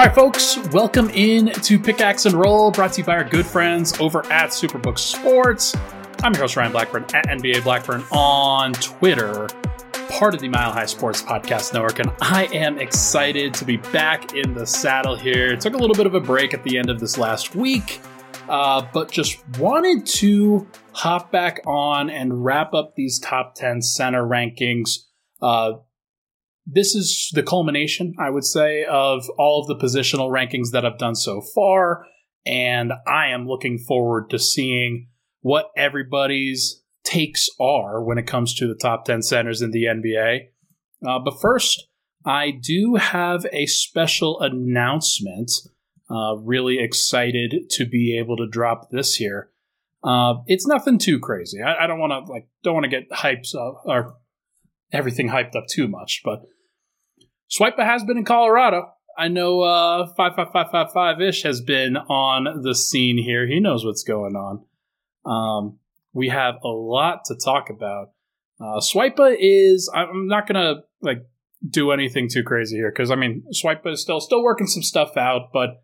All right, folks, welcome in to Pickaxe and Roll, brought to you by our good friends over at Superbook Sports. I'm your host, Ryan Blackburn, at NBA Blackburn on Twitter, part of the Mile High Sports Podcast Network, and I am excited to be back in the saddle here. Took a little bit of a break at the end of this last week, uh, but just wanted to hop back on and wrap up these top 10 center rankings. Uh, this is the culmination, I would say, of all of the positional rankings that I've done so far. And I am looking forward to seeing what everybody's takes are when it comes to the top 10 centers in the NBA. Uh, but first, I do have a special announcement. Uh, really excited to be able to drop this here. Uh, it's nothing too crazy. I, I don't want to like don't want to get hypes up or everything hyped up too much, but Swipa has been in Colorado. I know uh, 55555 ish has been on the scene here. He knows what's going on. Um, we have a lot to talk about. Uh, Swipa is, I'm not going to like do anything too crazy here because I mean, Swipa is still still working some stuff out, but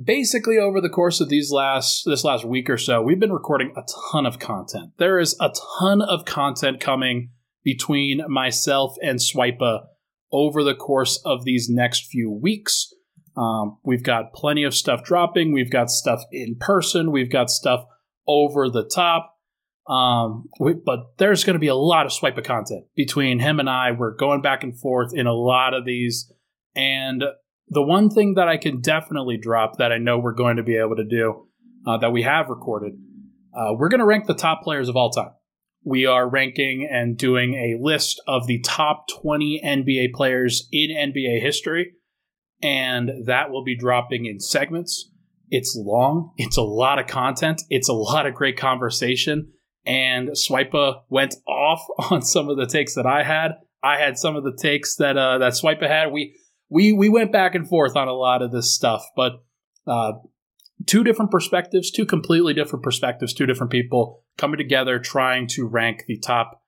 basically over the course of these last this last week or so, we've been recording a ton of content. There is a ton of content coming between myself and Swipa over the course of these next few weeks. Um, we've got plenty of stuff dropping. We've got stuff in person. We've got stuff over the top. Um, we, but there's going to be a lot of swipe of content between him and I. We're going back and forth in a lot of these. And the one thing that I can definitely drop that I know we're going to be able to do uh, that we have recorded, uh, we're going to rank the top players of all time we are ranking and doing a list of the top 20 NBA players in NBA history. And that will be dropping in segments. It's long, it's a lot of content, it's a lot of great conversation. And Swipa went off on some of the takes that I had. I had some of the takes that uh, that Swipa had. We we we went back and forth on a lot of this stuff, but uh, two different perspectives, two completely different perspectives, two different people coming together trying to rank the top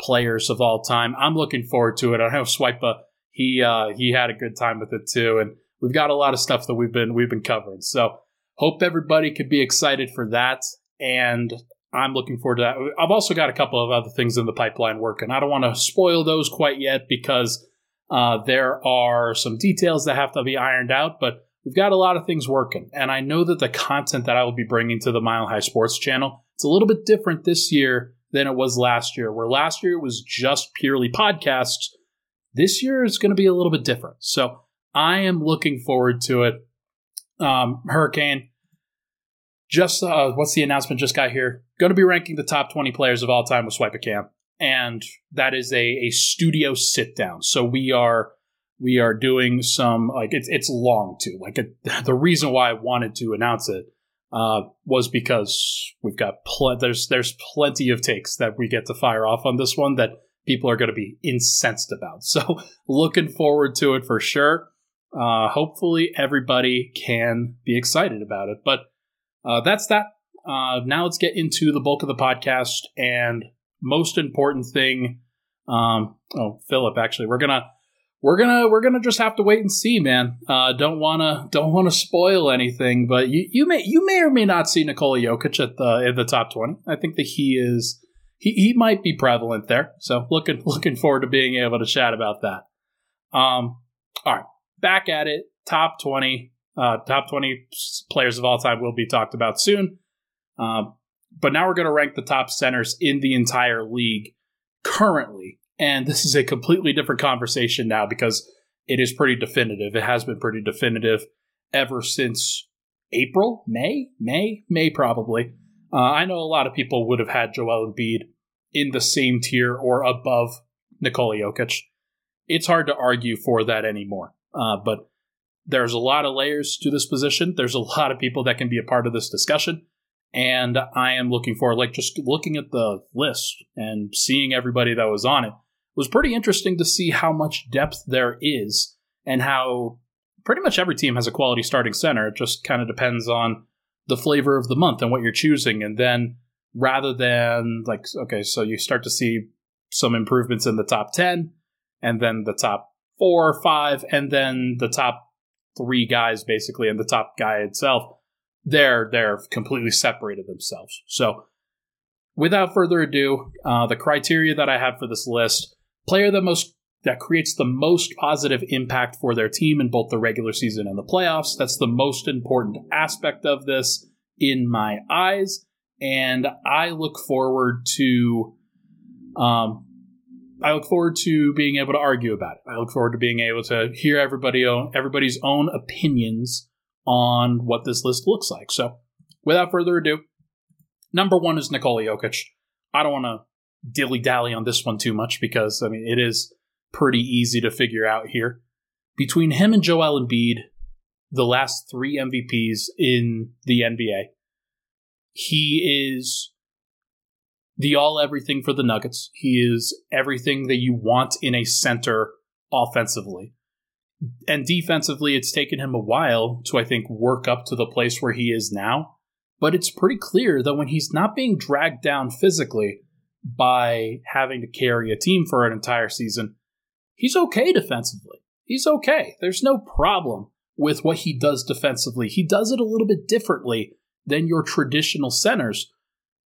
players of all time. I'm looking forward to it. I know Swipa he uh, he had a good time with it too, and we've got a lot of stuff that we've been we've been covering. So hope everybody could be excited for that, and I'm looking forward to that. I've also got a couple of other things in the pipeline working. I don't want to spoil those quite yet because uh, there are some details that have to be ironed out, but we've got a lot of things working. And I know that the content that I will be bringing to the Mile High Sports channel, it's a little bit different this year than it was last year, where last year it was just purely podcasts. This year is going to be a little bit different. So I am looking forward to it. Um, Hurricane, just uh, what's the announcement just got here? Going to be ranking the top 20 players of all time with Swipa Cam. And that is a, a studio sit down. So we are we are doing some like it's it's long too. Like it, the reason why I wanted to announce it uh, was because we've got pl- there's there's plenty of takes that we get to fire off on this one that people are going to be incensed about. So looking forward to it for sure. Uh, hopefully everybody can be excited about it. But uh, that's that. Uh, now let's get into the bulk of the podcast and most important thing. Um, oh, Philip, actually, we're gonna we're gonna we're gonna just have to wait and see, man. Uh, don't wanna don't wanna spoil anything, but you, you may you may or may not see Nikola Jokic at the in the top twenty. I think that he is he, he might be prevalent there. So looking looking forward to being able to chat about that. Um, all right, back at it. Top twenty, uh, top twenty players of all time will be talked about soon. Um, but now we're going to rank the top centers in the entire league currently and this is a completely different conversation now because it is pretty definitive. It has been pretty definitive ever since April, May, May, May probably. Uh, I know a lot of people would have had Joel Embiid in the same tier or above Nikola Jokic. It's hard to argue for that anymore. Uh, but there's a lot of layers to this position. There's a lot of people that can be a part of this discussion. And I am looking for, like, just looking at the list and seeing everybody that was on it was pretty interesting to see how much depth there is and how pretty much every team has a quality starting center. It just kind of depends on the flavor of the month and what you're choosing. And then rather than like, okay, so you start to see some improvements in the top 10 and then the top four or five and then the top three guys basically and the top guy itself, they're they're completely separated themselves. So without further ado, uh, the criteria that I have for this list: player that most that creates the most positive impact for their team in both the regular season and the playoffs. That's the most important aspect of this in my eyes, and I look forward to. Um, I look forward to being able to argue about it. I look forward to being able to hear everybody everybody's own opinions on what this list looks like. So, without further ado, number one is Nikola Jokic. I don't want to dilly dally on this one too much because I mean it is pretty easy to figure out here. Between him and Joel Embiid, the last three MVPs in the NBA, he is the all everything for the Nuggets. He is everything that you want in a center offensively. And defensively, it's taken him a while to, I think, work up to the place where he is now. But it's pretty clear that when he's not being dragged down physically by having to carry a team for an entire season, he's okay defensively. He's okay. There's no problem with what he does defensively. He does it a little bit differently than your traditional centers.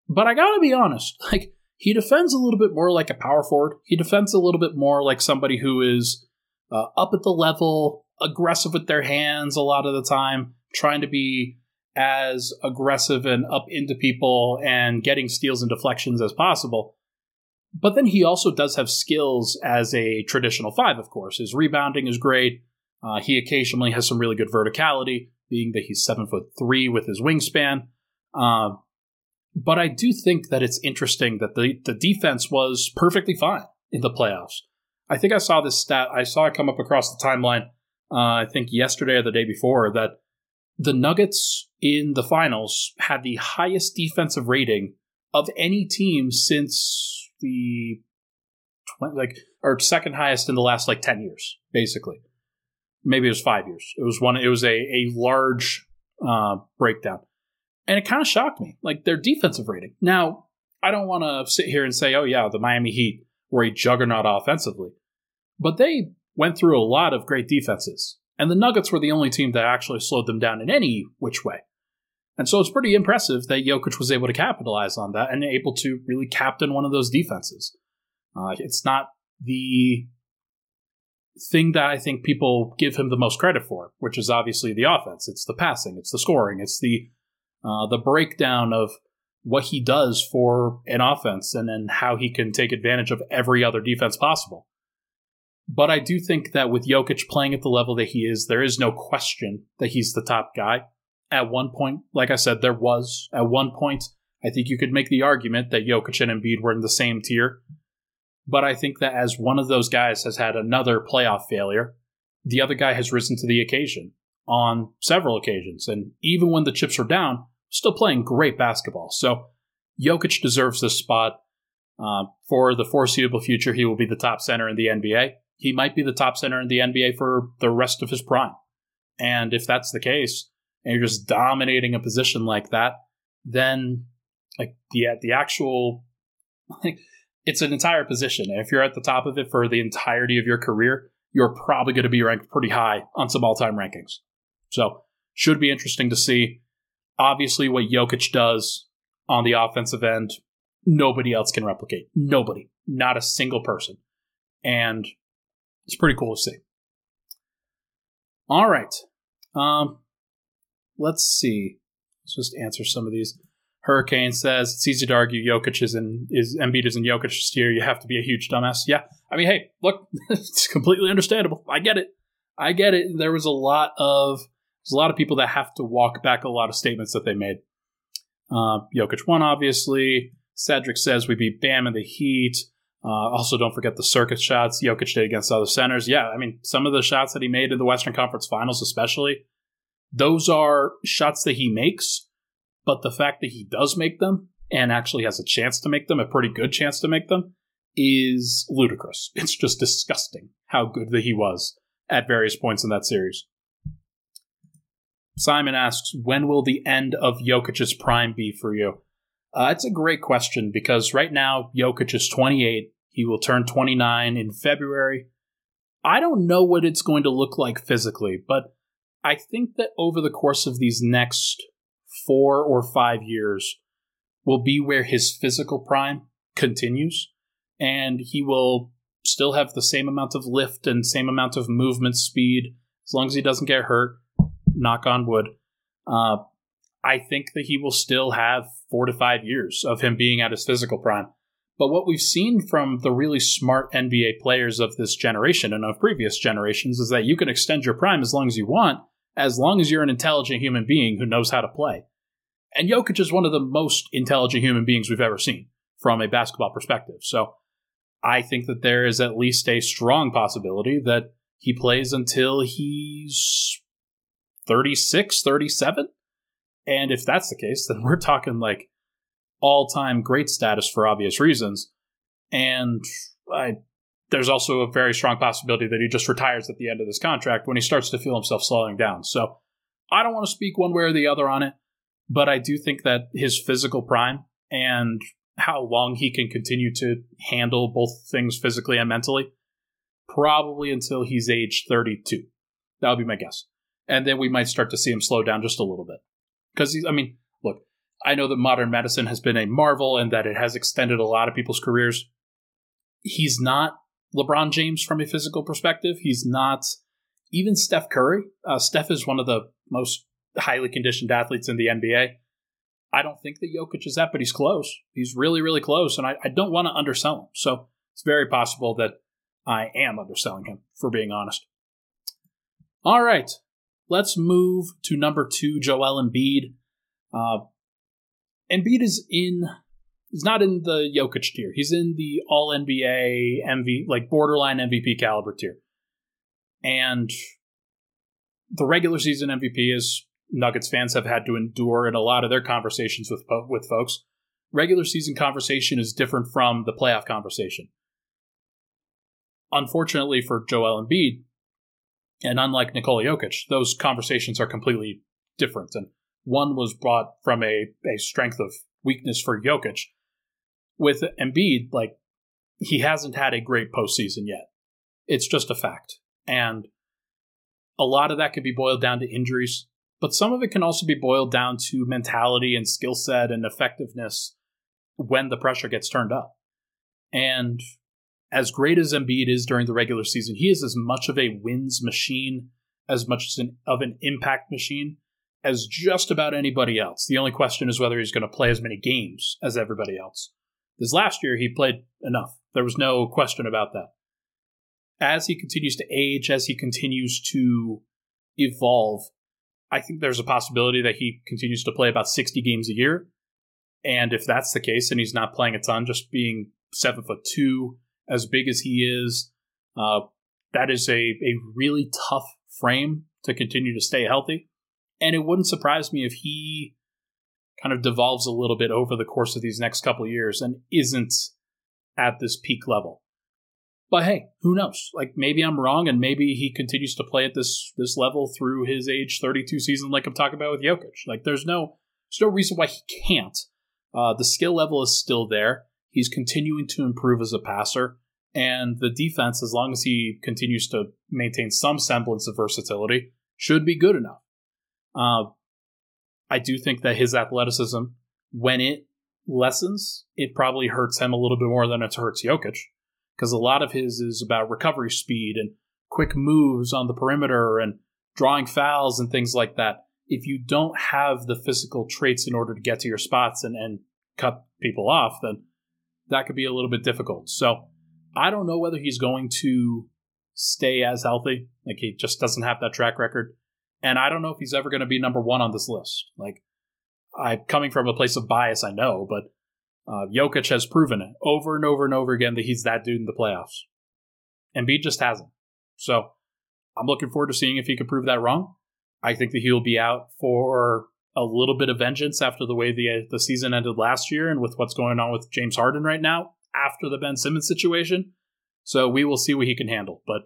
But I gotta be honest, like, he defends a little bit more like a power forward. He defends a little bit more like somebody who is uh, up at the level, aggressive with their hands a lot of the time, trying to be as aggressive and up into people and getting steals and deflections as possible. But then he also does have skills as a traditional five, of course. His rebounding is great. Uh, he occasionally has some really good verticality, being that he's seven foot three with his wingspan. Uh, but I do think that it's interesting that the, the defense was perfectly fine in the playoffs. I think I saw this stat. I saw it come up across the timeline. Uh, I think yesterday or the day before that the Nuggets in the finals had the highest defensive rating of any team since the like or second highest in the last like 10 years basically. Maybe it was five years. It was one it was a, a large uh, breakdown. And it kind of shocked me like their defensive rating. Now i don't want to sit here and say oh yeah the miami heat were a juggernaut offensively but they went through a lot of great defenses and the nuggets were the only team that actually slowed them down in any which way and so it's pretty impressive that Jokic was able to capitalize on that and able to really captain one of those defenses. Uh, it's not the thing that I think people give him the most credit for, which is obviously the offense. It's the passing, it's the scoring, it's the uh, the breakdown of what he does for an offense and then how he can take advantage of every other defense possible. But I do think that with Jokic playing at the level that he is, there is no question that he's the top guy. At one point, like I said, there was. At one point, I think you could make the argument that Jokic and Embiid were in the same tier. But I think that as one of those guys has had another playoff failure, the other guy has risen to the occasion on several occasions. And even when the chips were down, still playing great basketball. So Jokic deserves this spot. Uh, for the foreseeable future, he will be the top center in the NBA. He might be the top center in the NBA for the rest of his prime. And if that's the case, and you're just dominating a position like that, then like the the actual like it's an entire position. And if you're at the top of it for the entirety of your career, you're probably going to be ranked pretty high on some all-time rankings. So, should be interesting to see. Obviously, what Jokic does on the offensive end, nobody else can replicate. Nobody, not a single person, and it's pretty cool to see. All right, um, let's see. Let's just answer some of these. Hurricane says it's easy to argue Jokic is in is Embiid is in Jokic's tier. You have to be a huge dumbass. Yeah, I mean, hey, look, it's completely understandable. I get it. I get it. There was a lot of there's a lot of people that have to walk back a lot of statements that they made. Uh, Jokic won, obviously. Cedric says we beat Bam in the Heat. Uh, also, don't forget the circus shots Jokic did against other centers. Yeah, I mean, some of the shots that he made in the Western Conference Finals, especially, those are shots that he makes, but the fact that he does make them and actually has a chance to make them, a pretty good chance to make them, is ludicrous. It's just disgusting how good that he was at various points in that series. Simon asks, when will the end of Jokic's prime be for you? Uh, it's a great question because right now Jokic is 28. He will turn 29 in February. I don't know what it's going to look like physically, but I think that over the course of these next four or five years will be where his physical prime continues, and he will still have the same amount of lift and same amount of movement speed as long as he doesn't get hurt. Knock on wood. Uh, I think that he will still have four to five years of him being at his physical prime. But what we've seen from the really smart NBA players of this generation and of previous generations is that you can extend your prime as long as you want, as long as you're an intelligent human being who knows how to play. And Jokic is one of the most intelligent human beings we've ever seen from a basketball perspective. So I think that there is at least a strong possibility that he plays until he's 36, 37. And if that's the case, then we're talking like all time great status for obvious reasons. And I, there's also a very strong possibility that he just retires at the end of this contract when he starts to feel himself slowing down. So I don't want to speak one way or the other on it, but I do think that his physical prime and how long he can continue to handle both things physically and mentally, probably until he's age 32. That would be my guess. And then we might start to see him slow down just a little bit. Because, I mean, look, I know that modern medicine has been a marvel and that it has extended a lot of people's careers. He's not LeBron James from a physical perspective. He's not even Steph Curry. Uh, Steph is one of the most highly conditioned athletes in the NBA. I don't think that Jokic is that, but he's close. He's really, really close, and I, I don't want to undersell him. So it's very possible that I am underselling him, for being honest. All right, let's move to number two, Joel Embiid. Uh, Embiid is in. He's not in the Jokic tier. He's in the All NBA MV, like borderline MVP caliber tier. And the regular season MVP is Nuggets fans have had to endure in a lot of their conversations with with folks. Regular season conversation is different from the playoff conversation. Unfortunately for Joel Embiid, and unlike Nikola Jokic, those conversations are completely different. And one was brought from a, a strength of weakness for Jokic. With Embiid, like, he hasn't had a great postseason yet. It's just a fact. And a lot of that could be boiled down to injuries. But some of it can also be boiled down to mentality and skill set and effectiveness when the pressure gets turned up. And as great as Embiid is during the regular season, he is as much of a wins machine, as much as an, of an impact machine as just about anybody else. The only question is whether he's going to play as many games as everybody else. This last year, he played enough. There was no question about that. As he continues to age, as he continues to evolve, I think there's a possibility that he continues to play about 60 games a year. And if that's the case and he's not playing a ton, just being seven foot two, as big as he is, uh, that is a, a really tough frame to continue to stay healthy. And it wouldn't surprise me if he kind of devolves a little bit over the course of these next couple years and isn't at this peak level. But hey, who knows? Like maybe I'm wrong, and maybe he continues to play at this this level through his age 32 season, like I'm talking about with Jokic. Like there's no there's no reason why he can't. Uh, the skill level is still there. He's continuing to improve as a passer, and the defense, as long as he continues to maintain some semblance of versatility, should be good enough. Uh, I do think that his athleticism, when it lessens, it probably hurts him a little bit more than it hurts Jokic because a lot of his is about recovery speed and quick moves on the perimeter and drawing fouls and things like that. If you don't have the physical traits in order to get to your spots and, and cut people off, then that could be a little bit difficult. So I don't know whether he's going to stay as healthy. Like he just doesn't have that track record. And I don't know if he's ever going to be number one on this list. Like I'm coming from a place of bias, I know, but uh, Jokic has proven it over and over and over again that he's that dude in the playoffs. Embiid just hasn't. So I'm looking forward to seeing if he can prove that wrong. I think that he'll be out for a little bit of vengeance after the way the the season ended last year and with what's going on with James Harden right now after the Ben Simmons situation. So we will see what he can handle. But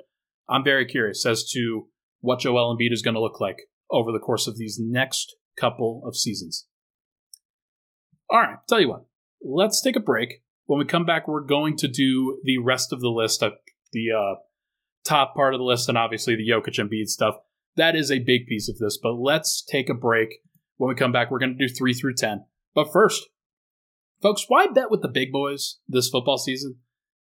I'm very curious as to what Joel Embiid is going to look like over the course of these next couple of seasons. All right, tell you what, let's take a break. When we come back, we're going to do the rest of the list, uh, the uh, top part of the list, and obviously the Jokic Embiid stuff. that is a big piece of this. But let's take a break. When we come back, we're going to do three through 10. But first, folks, why bet with the big boys this football season?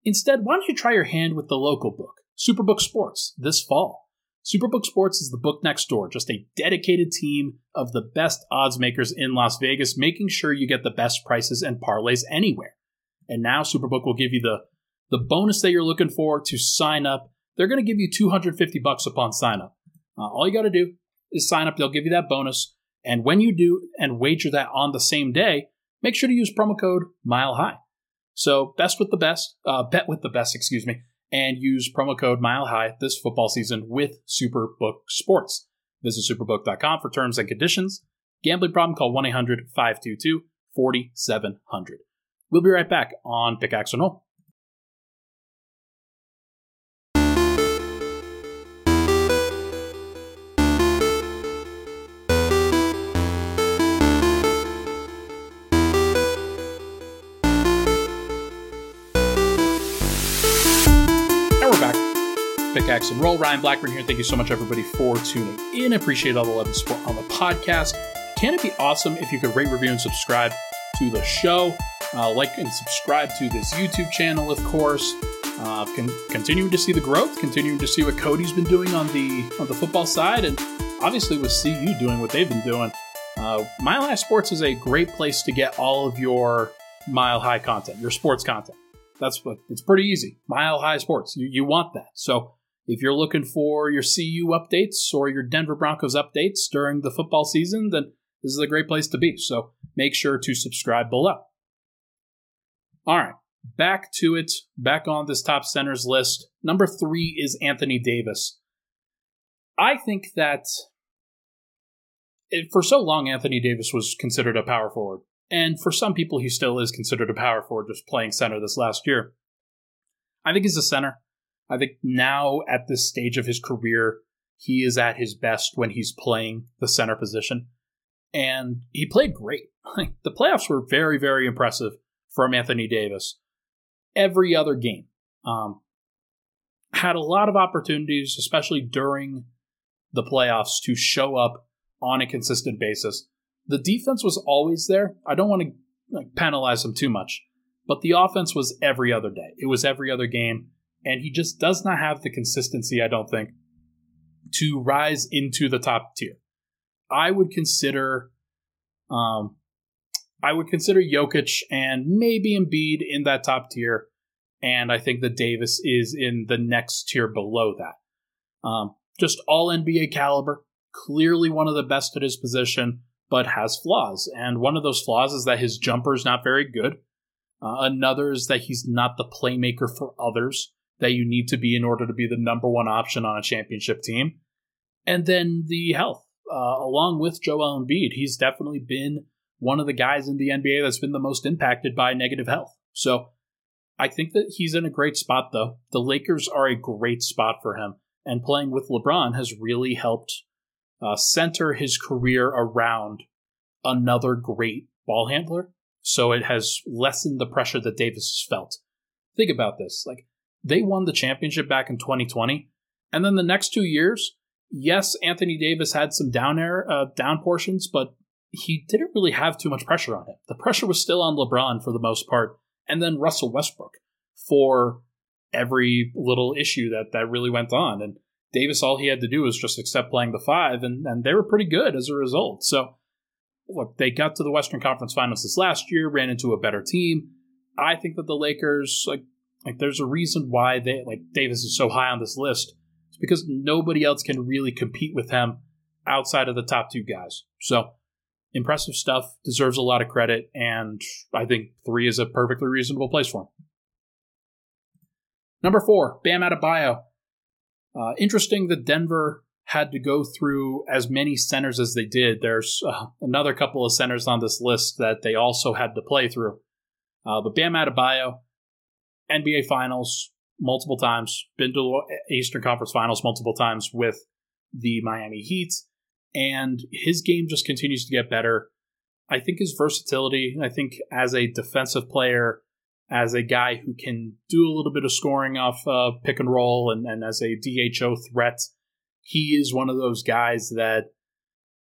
Instead, why don't you try your hand with the local book, Superbook Sports, this fall? Superbook Sports is the book next door, just a dedicated team of the best odds makers in Las Vegas, making sure you get the best prices and parlays anywhere. And now Superbook will give you the, the bonus that you're looking for to sign up. They're going to give you 250 bucks upon sign up. Uh, all you got to do is sign up. They'll give you that bonus. And when you do and wager that on the same day, make sure to use promo code Mile High. So best with the best, uh, bet with the best, excuse me, and use promo code Mile High this football season with Superbook Sports. Visit superbook.com for terms and conditions. Gambling problem? Call 1 800 522 4700. We'll be right back on Pickaxe and Roll. Pickaxe and Roll. Ryan Blackburn here. Thank you so much, everybody, for tuning in. Appreciate all the love and support on the podcast. Can it be awesome if you could rate, review, and subscribe to the show? Uh, like and subscribe to this YouTube channel, of course. Uh, con- continuing to see the growth, continuing to see what Cody's been doing on the on the football side, and obviously with CU doing what they've been doing. Uh, Mile High Sports is a great place to get all of your Mile High content, your sports content. That's what it's pretty easy. Mile High Sports, you, you want that. So if you're looking for your CU updates or your Denver Broncos updates during the football season, then this is a great place to be. So make sure to subscribe below. All right, back to it, back on this top centers list. Number three is Anthony Davis. I think that for so long, Anthony Davis was considered a power forward. And for some people, he still is considered a power forward just playing center this last year. I think he's a center. I think now at this stage of his career, he is at his best when he's playing the center position. And he played great. the playoffs were very, very impressive from Anthony Davis. Every other game. Um, had a lot of opportunities, especially during the playoffs, to show up on a consistent basis. The defense was always there. I don't want to like, penalize him too much, but the offense was every other day. It was every other game and he just does not have the consistency, I don't think, to rise into the top tier. I would consider, um, I would consider Jokic and maybe Embiid in that top tier, and I think that Davis is in the next tier below that. Um, just all NBA caliber, clearly one of the best at his position, but has flaws. And one of those flaws is that his jumper is not very good. Uh, another is that he's not the playmaker for others that you need to be in order to be the number one option on a championship team. And then the health, uh, along with Joel Embiid, he's definitely been one of the guys in the NBA that's been the most impacted by negative health. So I think that he's in a great spot, though. The Lakers are a great spot for him, and playing with LeBron has really helped uh, center his career around another great ball handler. So it has lessened the pressure that Davis has felt. Think about this. Like, they won the championship back in 2020. And then the next two years, yes, Anthony Davis had some down air, uh, down portions, but he didn't really have too much pressure on him. The pressure was still on LeBron for the most part, and then Russell Westbrook for every little issue that that really went on. And Davis, all he had to do was just accept playing the five, and, and they were pretty good as a result. So, look, they got to the Western Conference Finals this last year, ran into a better team. I think that the Lakers, like like there's a reason why they like Davis is so high on this list. It's because nobody else can really compete with him outside of the top two guys. So impressive stuff, deserves a lot of credit, and I think three is a perfectly reasonable place for him. Number four, Bam Adebayo. Uh, interesting that Denver had to go through as many centers as they did. There's uh, another couple of centers on this list that they also had to play through. Uh, but Bam Adebayo, NBA Finals multiple times, been to Eastern Conference Finals multiple times with the Miami Heat, and his game just continues to get better. I think his versatility, I think as a defensive player, as a guy who can do a little bit of scoring off uh, pick and roll, and, and as a DHO threat, he is one of those guys that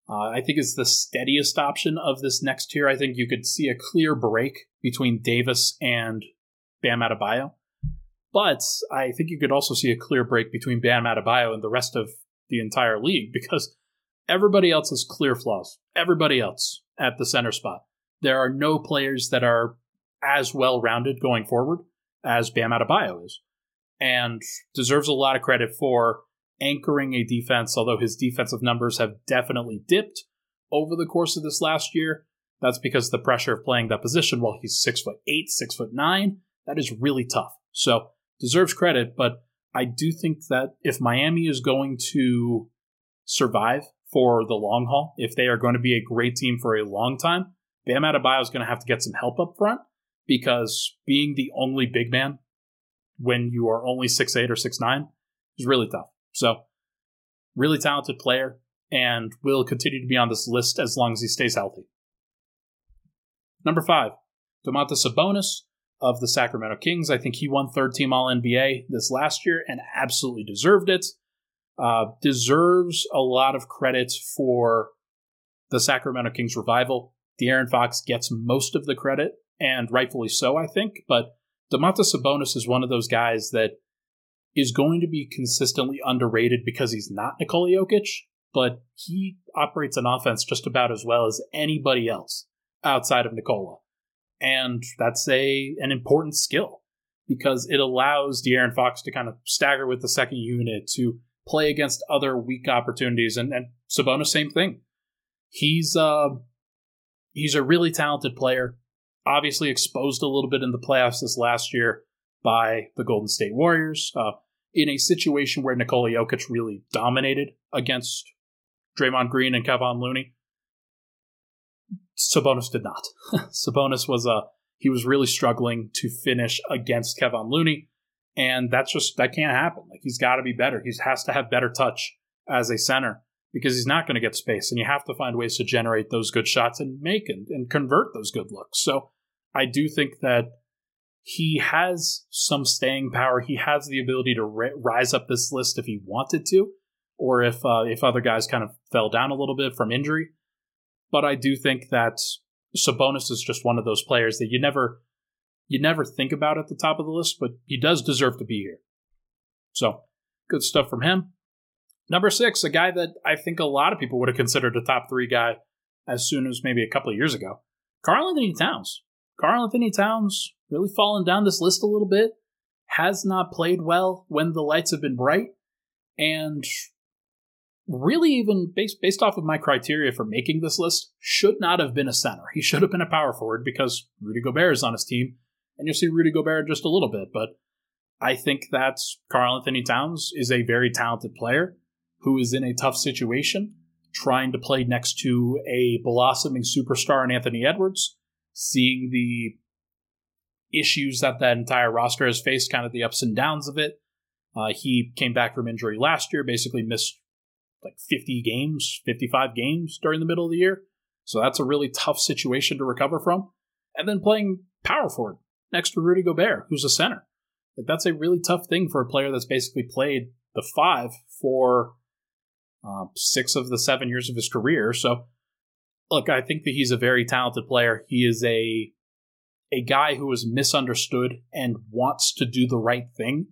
uh, I think is the steadiest option of this next tier. I think you could see a clear break between Davis and Bam Adebayo. But I think you could also see a clear break between Bam Adebayo and the rest of the entire league because everybody else has clear flaws. Everybody else at the center spot. There are no players that are as well rounded going forward as Bam Adebayo is, and deserves a lot of credit for anchoring a defense. Although his defensive numbers have definitely dipped over the course of this last year, that's because the pressure of playing that position while he's six foot eight, six foot nine, that is really tough. So deserves credit, but I do think that if Miami is going to survive for the long haul, if they are going to be a great team for a long time, Bam Adebayo is going to have to get some help up front because being the only big man when you are only six eight or six nine is really tough. So, really talented player and will continue to be on this list as long as he stays healthy. Number five, Domantas Sabonis of the Sacramento Kings. I think he won third team All NBA this last year and absolutely deserved it. Uh, deserves a lot of credit for the Sacramento Kings revival. De'Aaron Fox gets most of the credit, and rightfully so, I think. But Domantas Sabonis is one of those guys that is going to be consistently underrated because he's not Nikola Jokic, but he operates an offense just about as well as anybody else outside of Nikola. And that's a an important skill because it allows De'Aaron Fox to kind of stagger with the second unit to play against other weak opportunities. And, and Sabonis, same thing. He's uh, he's a really talented player. Obviously, exposed a little bit in the playoffs this last year by the Golden State Warriors uh, in a situation where Nikola Jokic really dominated against Draymond Green and Kevon Looney. Sabonis did not. Sabonis was a uh, he was really struggling to finish against Kevon Looney, and that's just that can't happen. Like he's got to be better. He has to have better touch as a center because he's not going to get space, and you have to find ways to generate those good shots and make and, and convert those good looks. So I do think that he has some staying power. He has the ability to ri- rise up this list if he wanted to, or if uh, if other guys kind of fell down a little bit from injury. But I do think that Sabonis is just one of those players that you never you never think about at the top of the list, but he does deserve to be here. So good stuff from him. Number six, a guy that I think a lot of people would have considered a top three guy as soon as maybe a couple of years ago. Karl-Anthony Towns. Karl-Anthony Towns really fallen down this list a little bit, has not played well when the lights have been bright, and really even based based off of my criteria for making this list, should not have been a center. He should have been a power forward because Rudy Gobert is on his team, and you'll see Rudy Gobert just a little bit. But I think that Karl-Anthony Towns is a very talented player who is in a tough situation, trying to play next to a blossoming superstar in Anthony Edwards seeing the issues that that entire roster has faced, kind of the ups and downs of it. Uh, he came back from injury last year, basically missed like 50 games, 55 games during the middle of the year. So that's a really tough situation to recover from. And then playing power forward next to Rudy Gobert, who's a center. Like that's a really tough thing for a player that's basically played the five for uh, six of the seven years of his career. So look, I think that he's a very talented player. He is a a guy who is misunderstood and wants to do the right thing,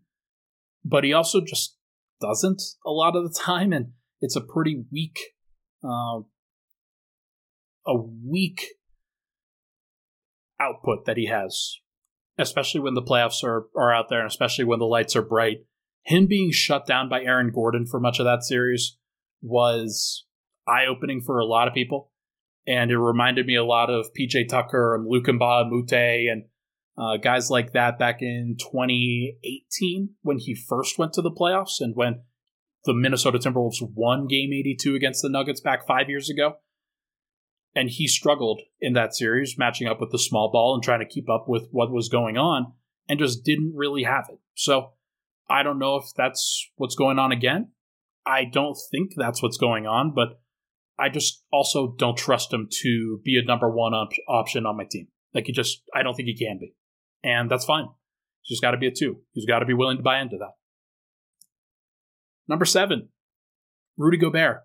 but he also just doesn't a lot of the time, and it's a pretty weak, uh, a weak output that he has, especially when the playoffs are are out there, and especially when the lights are bright. Him being shut down by Aaron Gordon for much of that series was eye opening for a lot of people and it reminded me a lot of PJ Tucker and Luc Mbah a Moute and uh, guys like that back in 2018 when he first went to the playoffs and when the Minnesota Timberwolves won Game 82 against the Nuggets back five years ago. And he struggled in that series, matching up with the small ball and trying to keep up with what was going on, and just didn't really have it. So I don't know if that's what's going on again. I don't think that's what's going on, but I just also don't trust him to be a number one op- option on my team. Like he just, I don't think he can be, and that's fine. He's just got to be a two. He's got to be willing to buy into that. Number seven, Rudy Gobert,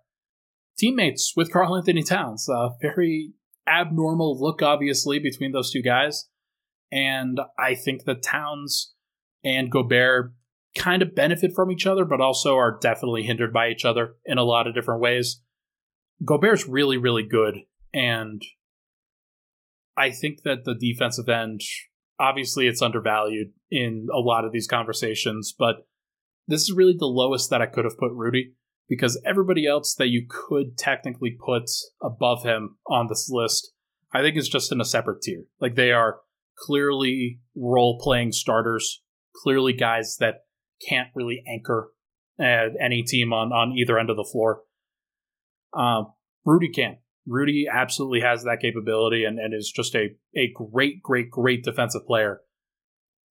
teammates with Karl-Anthony Towns. Uh, very abnormal look, obviously, between those two guys. And I think that Towns and Gobert kind of benefit from each other, but also are definitely hindered by each other in a lot of different ways. Gobert's really, really good. And I think that the defensive end, obviously, it's undervalued in a lot of these conversations, but this is really the lowest that I could have put Rudy because everybody else that you could technically put above him on this list, I think is just in a separate tier. Like they are clearly role playing starters, clearly guys that can't really anchor at any team on, on either end of the floor. Uh, Rudy can. Rudy absolutely has that capability and, and is just a, a great, great, great defensive player.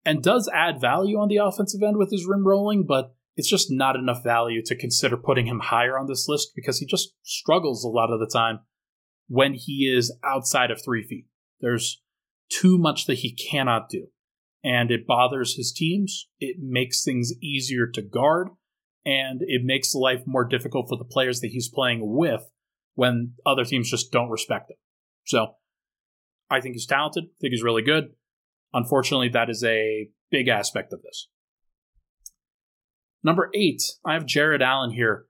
And does add value on the offensive end with his rim rolling, but it's just not enough value to consider putting him higher on this list because he just struggles a lot of the time when he is outside of three feet. There's too much that he cannot do. And it bothers his teams. It makes things easier to guard. And it makes life more difficult for the players that he's playing with when other teams just don't respect him. So I think he's talented. I think he's really good. Unfortunately, that is a big aspect of this. Number eight, I have Jarrett Allen here.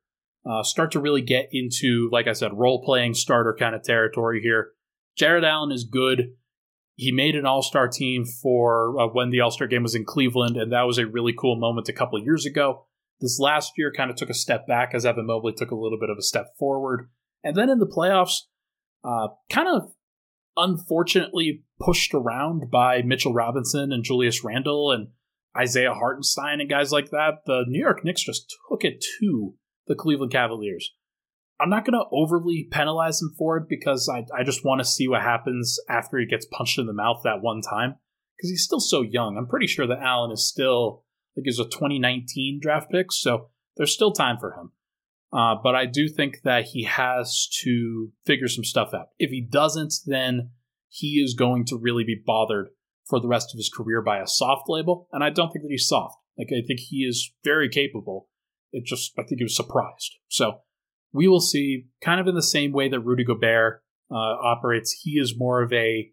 Uh, start to really get into, like I said, role playing starter kind of territory here. Jarrett Allen is good. He made an all star team for uh, when the all star game was in Cleveland, and that was a really cool moment a couple years ago. This last year kind of took a step back as Evan Mobley took a little bit of a step forward. And then in the playoffs, uh, kind of unfortunately pushed around by Mitchell Robinson and Julius Randle and Isaiah Hartenstein and guys like that. The New York Knicks just took it to the Cleveland Cavaliers. I'm not going to overly penalize him for it because I, I just want to see what happens after he gets punched in the mouth that one time because he's still so young. I'm pretty sure that Allen is still, like, he's a 2019 draft pick, so there's still time for him. Uh, but I do think that he has to figure some stuff out. If he doesn't, then he is going to really be bothered for the rest of his career by a soft label. And I don't think that he's soft. Like, I think he is very capable. It just, I think he was surprised. So we will see, kind of in the same way that Rudy Gobert uh, operates. He is more of a,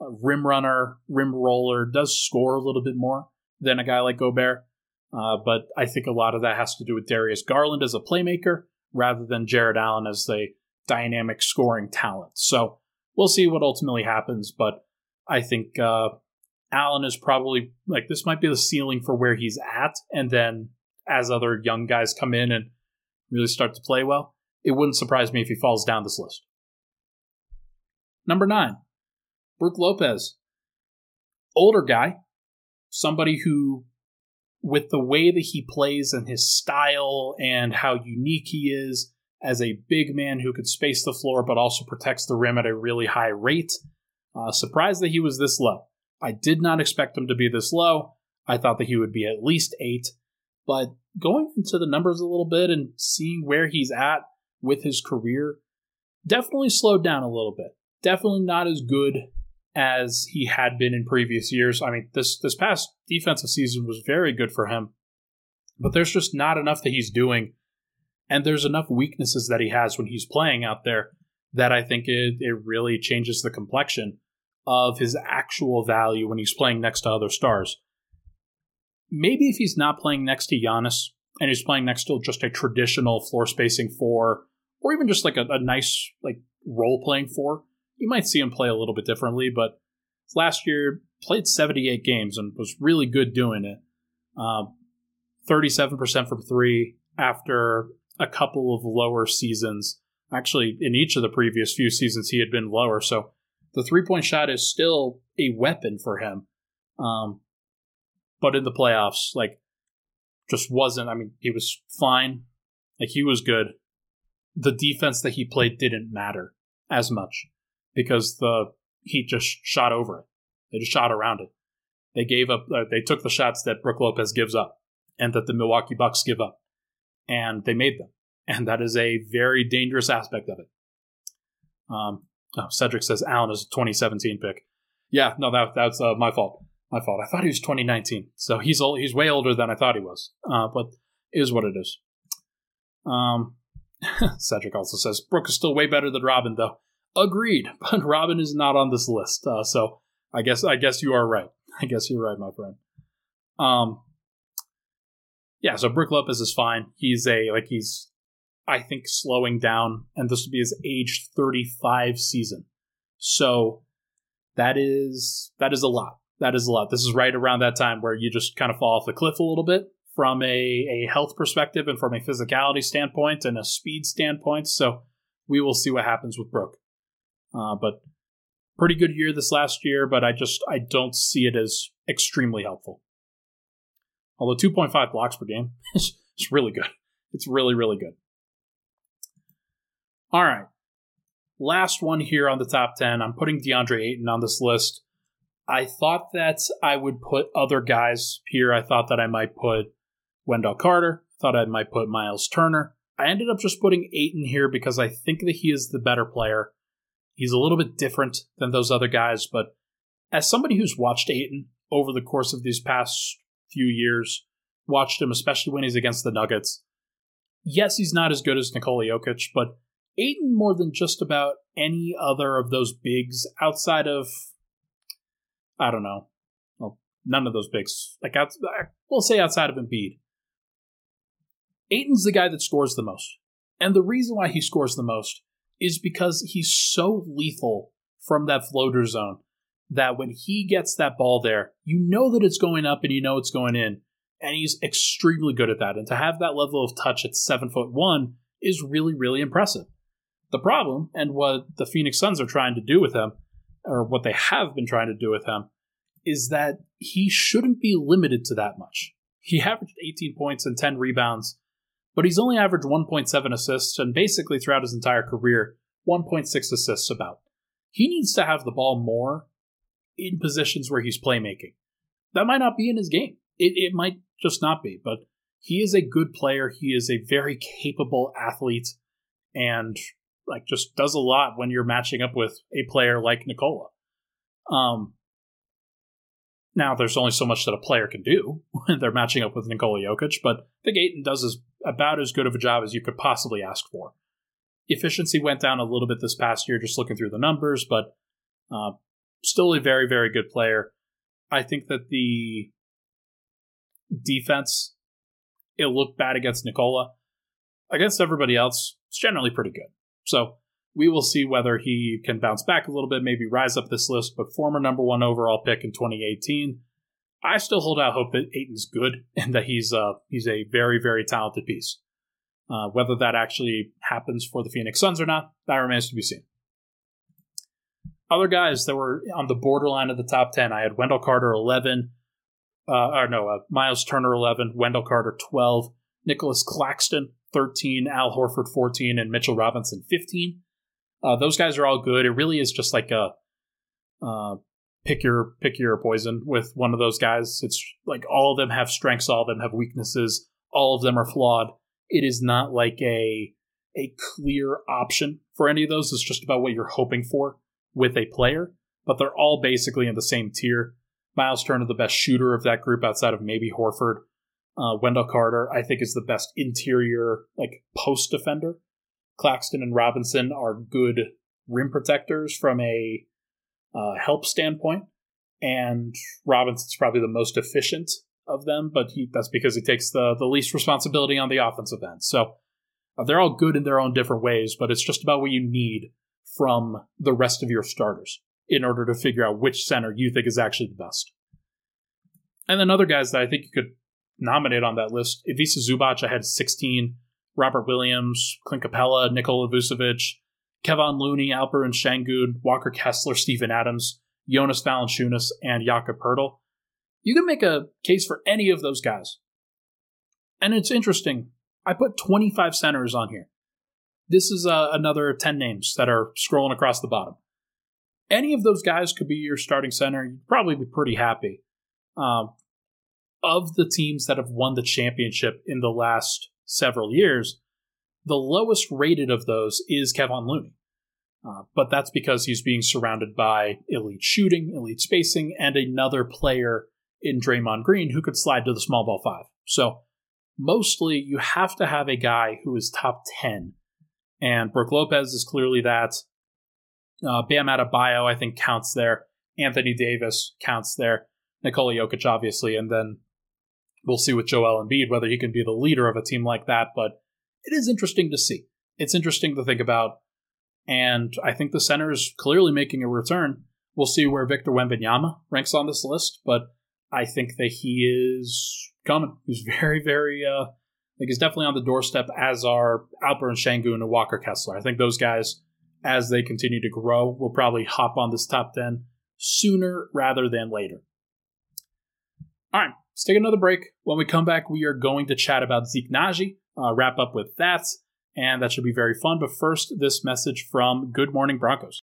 a rim runner, rim roller, does score a little bit more than a guy like Gobert. Uh, but I think a lot of that has to do with Darius Garland as a playmaker rather than Jarrett Allen as the dynamic scoring talent. So we'll see what ultimately happens. But I think uh, Allen is probably like this might be the ceiling for where he's at. And then as other young guys come in and really start to play well, it wouldn't surprise me if he falls down this list. Number nine, Brook Lopez. Older guy, somebody who with the way that he plays and his style and how unique he is as a big man who could space the floor but also protects the rim at a really high rate. Uh, surprised that he was this low. I did not expect him to be this low. I thought that he would be at least eight. But going into the numbers a little bit and seeing where he's at with his career, definitely slowed down a little bit. Definitely not as good as he had been in previous years. I mean, this this past defensive season was very good for him, but there's just not enough that he's doing, and there's enough weaknesses that he has when he's playing out there that I think it it really changes the complexion of his actual value when he's playing next to other stars. Maybe if he's not playing next to Giannis and he's playing next to just a traditional floor spacing four, or even just like a, a nice like role playing four, you might see him play a little bit differently, but last year played 78 games and was really good doing it. Uh, 37% from three after a couple of lower seasons. Actually, in each of the previous few seasons, he had been lower. So the three point shot is still a weapon for him. Um, but in the playoffs, like, just wasn't. I mean, he was fine. Like, he was good. The defense that he played didn't matter as much because the Heat just shot over it. They just shot around it. They gave up. Uh, they took the shots that Brook Lopez gives up, and that the Milwaukee Bucks give up, and they made them. And that is a very dangerous aspect of it. Um, oh, Cedric says Allen is a 2017 pick. Yeah, no, that that's uh, my fault. My fault. I thought he was 2019, so he's old, he's way older than I thought he was. Uh, but is what it is. Um, Cedric also says Brook is still way better than Robin, though. Agreed, but Robin is not on this list, uh, so I guess I guess you are right. I guess you're right, my friend. Um, yeah. So Brook Lopez is fine. He's a like he's I think slowing down, and this will be his age 35 season. So that is that is a lot. That is a lot. This is right around that time where you just kind of fall off the cliff a little bit from a, a health perspective and from a physicality standpoint and a speed standpoint. So we will see what happens with Brook. Uh, but pretty good year this last year, but I just I don't see it as extremely helpful. Although 2.5 blocks per game is really good. It's really really good. All right. Last one here on the top 10. I'm putting DeAndre Ayton on this list. I thought that I would put other guys here. I thought that I might put Wendell Carter. Thought I might put Miles Turner. I ended up just putting Ayton here because I think that he is the better player. He's a little bit different than those other guys, but as somebody who's watched Ayton over the course of these past few years, watched him especially when he's against the Nuggets, yes, he's not as good as Nikola Jokic, but Ayton more than just about any other of those bigs outside of I don't know. Well, none of those bigs. Like out, we'll say outside of Embiid. Ayton's the guy that scores the most. And the reason why he scores the most is because he's so lethal from that floater zone that when he gets that ball there, you know that it's going up and you know it's going in. And he's extremely good at that. And to have that level of touch at seven foot one is really, really impressive. The problem, and what the Phoenix Suns are trying to do with him, or what they have been trying to do with him, is that he shouldn't be limited to that much. He averaged 18 points and 10 rebounds, but he's only averaged 1.7 assists, and basically throughout his entire career, 1.6 assists about. He needs to have the ball more in positions where he's playmaking. That might not be in his game. It, it might just not be, but he is a good player. He is a very capable athlete and like just does a lot when you're matching up with a player like Nikola. Um, now, there's only so much that a player can do when they're matching up with Nikola Jokic, but think Ayton does as, about as good of a job as you could possibly ask for. Efficiency went down a little bit this past year, just looking through the numbers, but uh, still a very, very good player. I think that the defense, it looked bad against Nikola. Against everybody else, it's generally pretty good. So we will see whether he can bounce back a little bit, maybe rise up this list. But former number one overall pick in 2018, I still hold out hope that Ayton's good and that he's uh, he's a very very talented piece. Uh, whether that actually happens for the Phoenix Suns or not, that remains to be seen. Other guys that were on the borderline of the top 10, I had Wendell Carter 11, uh, or no, uh, Miles Turner 11, Wendell Carter 12, Nicholas Claxton 13, Al Horford 14, and Mitchell Robinson 15. Uh, those guys are all good. It really is just like a uh, pick your pick your poison with one of those guys. It's like all of them have strengths, all of them have weaknesses, all of them are flawed. It is not like a a clear option for any of those. It's just about what you're hoping for with a player, but they're all basically in the same tier. Miles Turner, the best shooter of that group outside of maybe Horford. Uh, Wendell Carter, I think, is the best interior like post defender. Claxton and Robinson are good rim protectors from a uh, help standpoint, and Robinson's probably the most efficient of them, but he, that's because he takes the the least responsibility on the offensive end. So uh, they're all good in their own different ways, but it's just about what you need from the rest of your starters in order to figure out which center you think is actually the best. And then other guys that I think you could nominate on that list, Ivica Zubac, I had 16. Robert Williams, Clint Capela, Nikola Vucevic, Kevon Looney, Alperen Sengun, Walker Kessler, Steven Adams, Jonas Valanciunas, and Jakob Poeltl. You can make a case for any of those guys. And it's interesting. I put 25 centers on here. This is uh, another 10 names that are scrolling across the bottom. Any of those guys could be your starting center. You'd probably be pretty happy. Um, of the teams that have won the championship in the last several years, the lowest rated of those is Kevon Looney. Uh, but that's because he's being surrounded by elite shooting, elite spacing, and another player in Draymond Green who could slide to the small ball five. So mostly you have to have a guy who is top 10 And Brook Lopez is clearly that. Uh, Bam Adebayo, I think, counts there. Anthony Davis counts there. Nikola Jokic, obviously. And then we'll see with Joel Embiid whether he can be the leader of a team like that. But it is interesting to see. It's interesting to think about. And I think the center is clearly making a return. We'll see where Victor Wembanyama ranks on this list, but I think that he is coming. He's very, very, uh, like he's definitely on the doorstep, as are Alperen Sengun and Walker Kessler. I think those guys, as they continue to grow, will probably hop on this top 10 sooner rather than later. All right, let's take another break. When we come back, we are going to chat about Zeke Nnaji, uh, wrap up with that, and that should be very fun. But first, this message from Good Morning Broncos.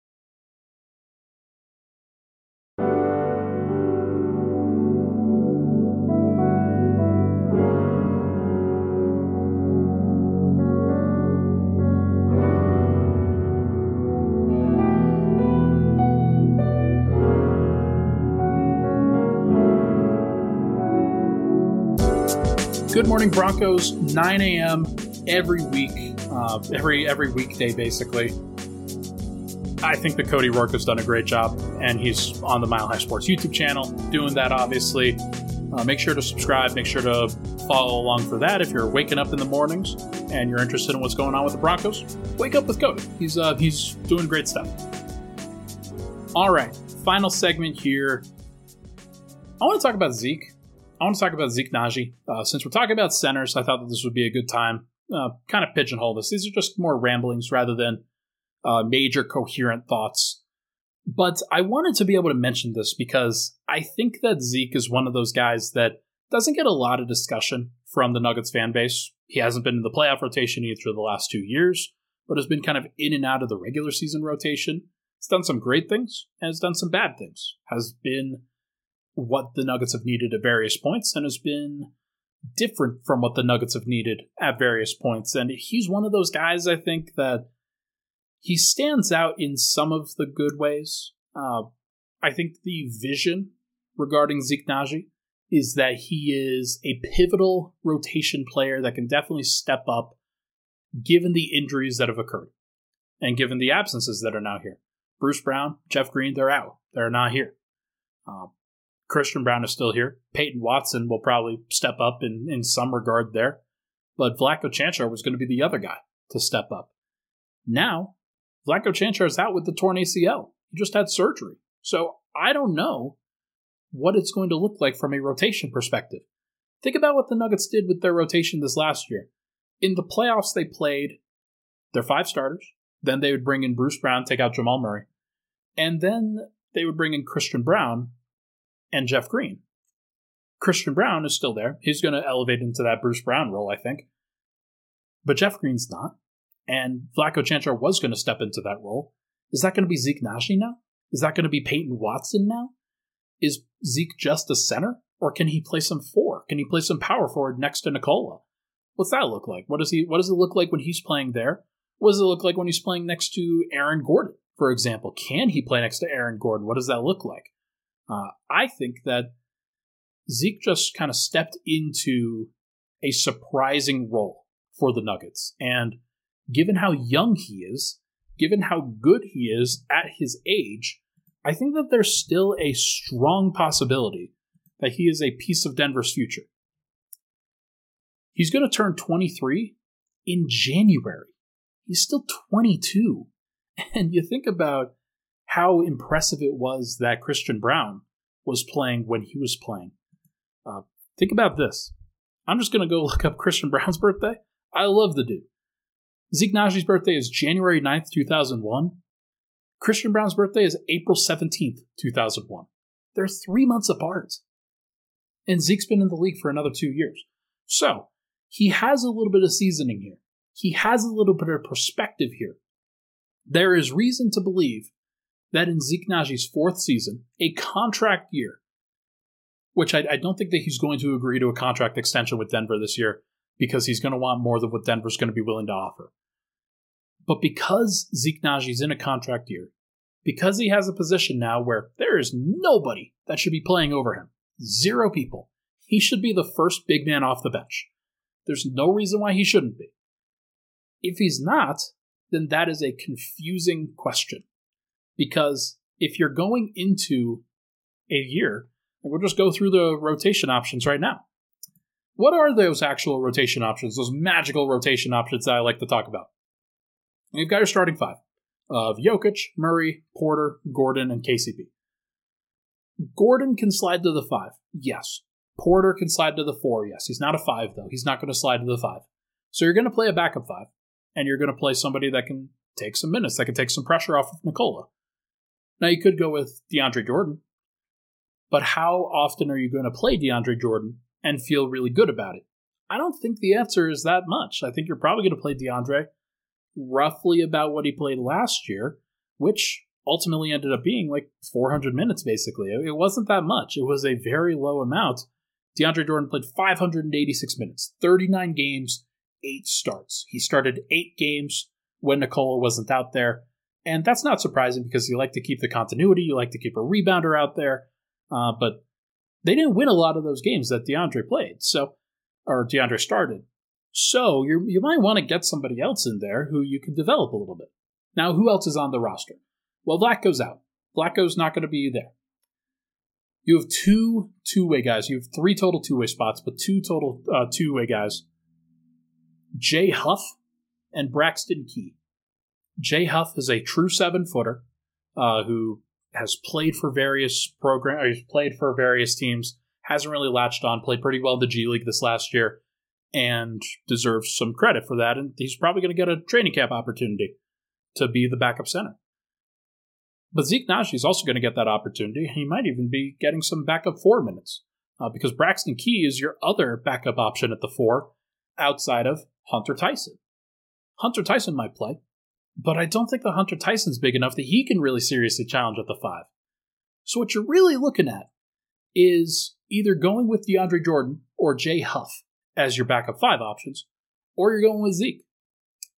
Good Morning Broncos, 9 a.m. every week, uh, every every weekday, basically. I think that Cody Roark has done a great job, and he's on the Mile High Sports YouTube channel doing that, obviously. Uh, make sure to subscribe, make sure to follow along for that if you're waking up in the mornings and you're interested in what's going on with the Broncos. Wake up with Cody. He's, uh, he's doing great stuff. All right, final segment here. I want to talk about Zeke. I want to talk about Zeke Nnaji. Uh, since we're talking about centers, I thought that this would be a good time. Uh, kind of pigeonhole this. These are just more ramblings rather than uh, major coherent thoughts. But I wanted to be able to mention this because I think that Zeke is one of those guys that doesn't get a lot of discussion from the Nuggets fan base. He hasn't been in the playoff rotation either the last two years, but has been kind of in and out of the regular season rotation. He's done some great things and has done some bad things. Has been what the Nuggets have needed at various points and has been different from what the Nuggets have needed at various points. And he's one of those guys, I think, that he stands out in some of the good ways. Uh, I think the vision regarding Zeke Nnaji is that he is a pivotal rotation player that can definitely step up given the injuries that have occurred and given the absences that are now here. Bruce Brown, Jeff Green, they're out. They're not here. Uh, Christian Braun is still here. Peyton Watson will probably step up in, in some regard there. But Vlatko Cancar was going to be the other guy to step up. Now, Vlatko Cancar is out with the torn ACL. He just had surgery. So I don't know what it's going to look like from a rotation perspective. Think about what the Nuggets did with their rotation this last year. In the playoffs, they played their five starters. Then they would bring in Bruce Brown, take out Jamal Murray. And then they would bring in Christian Braun and Jeff Green. Christian Braun is still there. He's going to elevate into that Bruce Brown role, I think. But Jeff Green's not. And Vlatko Cancar was going to step into that role. Is that going to be Zeke Nnaji now? Is that going to be Peyton Watson now? Is Zeke just a center? Or can he play some four? Can he play some power forward next to Nikola? What's that look like? What does he what does it look like when he's playing there? What does it look like when he's playing next to Aaron Gordon, for example? Can he play next to Aaron Gordon? What does that look like? Uh, I think that Zeke just kind of stepped into a surprising role for the Nuggets. And given how young he is, given how good he is at his age, I think that there's still a strong possibility that he is a piece of Denver's future. He's going to turn 23 in January. He's still 22. And you think about how impressive it was that Christian Braun was playing when he was playing. Uh, think about this. I'm just going to go look up Christian Braun's birthday. I love the dude. Zeke Nnaji's birthday is January 9th, 2001. Christian Braun's birthday is April 17th, 2001. They're three months apart. And Zeke's been in the league for another two years. So, he has a little bit of seasoning here. He has a little bit of perspective here. There is reason to believe that in Zeke Nnaji's fourth season, a contract year, which I, I, don't think that he's going to agree to a contract extension with Denver this year because he's going to want more than what Denver's going to be willing to offer. But because Zeke Nnaji's in a contract year, because he has a position now where there is nobody that should be playing over him, zero people, he should be the first big man off the bench. There's no reason why he shouldn't be. If he's not, then that is a confusing question. Because if you're going into a year, we'll just go through the rotation options right now. What are those actual rotation options, those magical rotation options that I like to talk about? You've got your starting five of Jokic, Murray, Porter, Gordon, and KCP. Gordon can slide to the five, yes. Porter can slide to the four, yes. He's not a five, though. He's not going to slide to the five. So you're going to play a backup five, and you're going to play somebody that can take some minutes, that can take some pressure off of Nikola. Now, you could go with DeAndre Jordan, but how often are you going to play DeAndre Jordan and feel really good about it? I don't think the answer is that much. I think you're probably going to play DeAndre roughly about what he played last year, which ultimately ended up being like 400 minutes basically. It wasn't that much, it was a very low amount. DeAndre Jordan played 586 minutes, 39 games, eight starts. He started eight games when Nikola wasn't out there. And that's not surprising because you like to keep the continuity, you like to keep a rebounder out there. Uh, but they didn't win a lot of those games that DeAndre played, so or DeAndre started. So you you might want to get somebody else in there who you can develop a little bit. Now, who else is on the roster? Well, Black goes out. Vlatko's not going to be there. You have two two-way guys. You have three total two-way spots, but two total uh, two-way guys. Jay Huff and Braxton Key. Jay Huff is a true seven-footer uh, who has played for various program, he's played for various teams. Hasn't really latched on. Played pretty well in the G League this last year, and deserves some credit for that. And he's probably going to get a training camp opportunity to be the backup center. But Zeke Nnaji is also going to get that opportunity. He might even be getting some backup four minutes uh, because Braxton Key is your other backup option at the four outside of Hunter Tyson. Hunter Tyson might play, but I don't think the Hunter Tyson's big enough that he can really seriously challenge at the five. So what you're really looking at is either going with DeAndre Jordan or Jay Huff as your backup five options, or you're going with Zeke.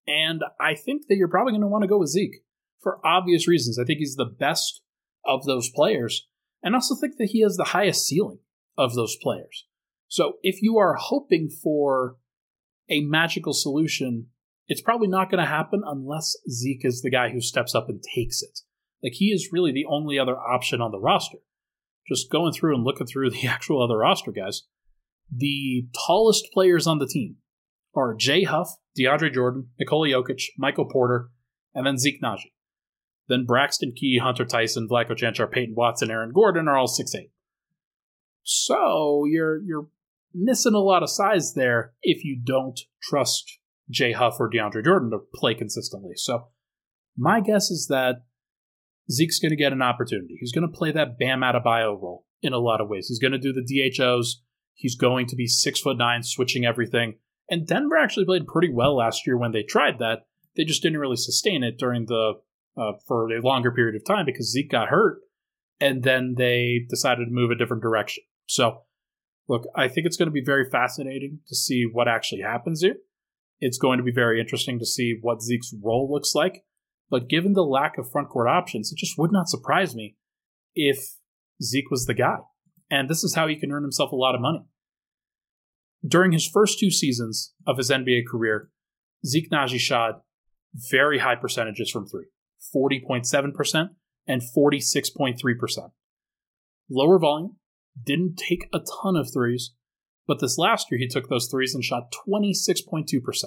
And I think that you're probably going to want to go with Zeke for obvious reasons. I think he's the best of those players, and also think that he has the highest ceiling of those players. So if you are hoping for a magical solution, it's probably not going to happen unless Zeke is the guy who steps up and takes it. Like he is really the only other option on the roster. Just going through and looking through the actual other roster guys, the tallest players on the team are Jay Huff, DeAndre Jordan, Nikola Jokic, Michael Porter, and then Zeke Nnaji. Then Braxton Key, Hunter Tyson, Vlatko Cancar, Peyton Watson, Aaron Gordon are all six eight. So you're you're missing a lot of size there if you don't trust Jay Huff or DeAndre Jordan to play consistently. So my guess is that Zeke's going to get an opportunity. He's going to play that Bam Adebayo role in a lot of ways. He's going to do the DHOs. He's going to be six foot nine, switching everything. And Denver actually played pretty well last year when they tried that. They just didn't really sustain it during the uh, for a longer period of time because Zeke got hurt, and then they decided to move a different direction. So, look, I think it's going to be very fascinating to see what actually happens here. It's going to be very interesting to see what Zeke's role looks like. But given the lack of front court options, it just would not surprise me if Zeke was the guy. And this is how he can earn himself a lot of money. During his first two seasons of his NBA career, Zeke Nnaji shot very high percentages from three 40.7% and 46.3%. Lower volume, didn't take a ton of threes, but this last year he took those threes and shot 26.2%.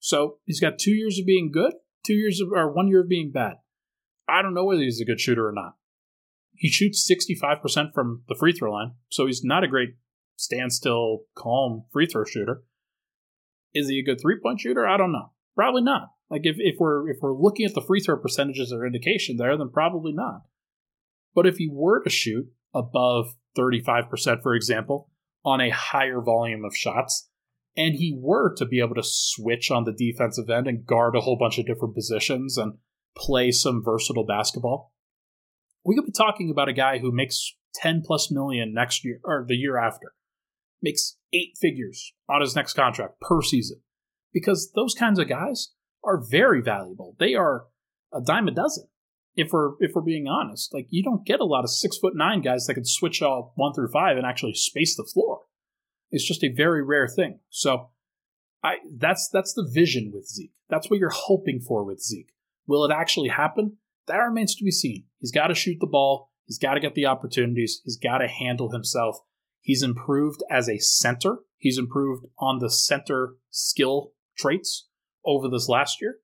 So he's got two years of being good, two years of, or one year of being bad. I don't know whether he's a good shooter or not. He shoots 65% from the free throw line, so he's not a great standstill, calm free throw shooter. Is he a good three point shooter? I don't know. Probably not. Like if, if we're if we're looking at the free throw percentages or indication there, then probably not. But if he were to shoot above 35%, for example, on a higher volume of shots, and he were to be able to switch on the defensive end and guard a whole bunch of different positions and play some versatile basketball, we could be talking about a guy who makes 10 plus million next year or the year after, makes eight figures on his next contract per season. Because those kinds of guys are very valuable. They are a dime a dozen. If we're if we're being honest, like you don't get a lot of six foot nine guys that can switch all one through five and actually space the floor. It's just a very rare thing. So I that's that's the vision with Zeke. That's what you're hoping for with Zeke. Will it actually happen? That remains to be seen. He's got to shoot the ball. He's got to get the opportunities. He's got to handle himself. He's improved as a center. He's improved on the center skill traits over this last year.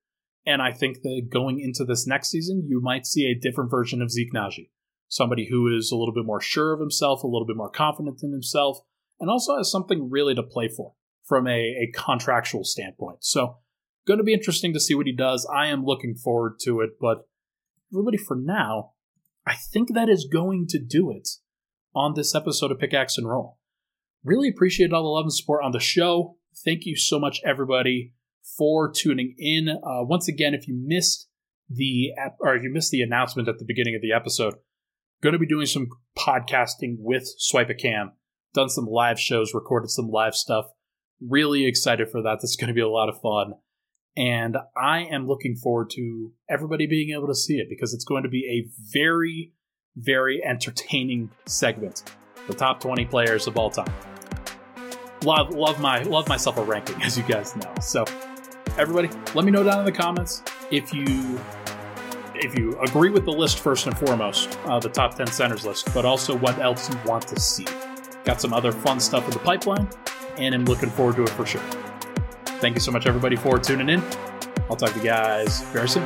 And I think that going into this next season, you might see a different version of Zeke Nnaji. Somebody who is a little bit more sure of himself, a little bit more confident in himself, and also has something really to play for from a, a contractual standpoint. So, going to be interesting to see what he does. I am looking forward to it, but everybody, for now, I think that is going to do it on this episode of Pickaxe and Roll. Really appreciate all the love and support on the show. Thank you so much, everybody, for tuning in. Uh, once again, if you missed the or if you missed the announcement at the beginning of the episode, going to be doing some podcasting with Swipa Cam. Done some live shows, recorded some live stuff. Really excited for that. That's going to be a lot of fun. And I am looking forward to everybody being able to see it because it's going to be a very, very entertaining segment. The top 20 players of all time. Love, love my, love myself a ranking, as you guys know. So, everybody, let me know down in the comments if you, if you agree with the list first and foremost, uh, the top 10 centers list, but also what else you want to see. Got some other fun stuff in the pipeline, and I'm looking forward to it for sure. Thank you so much, everybody, for tuning in. I'll talk to you guys very soon.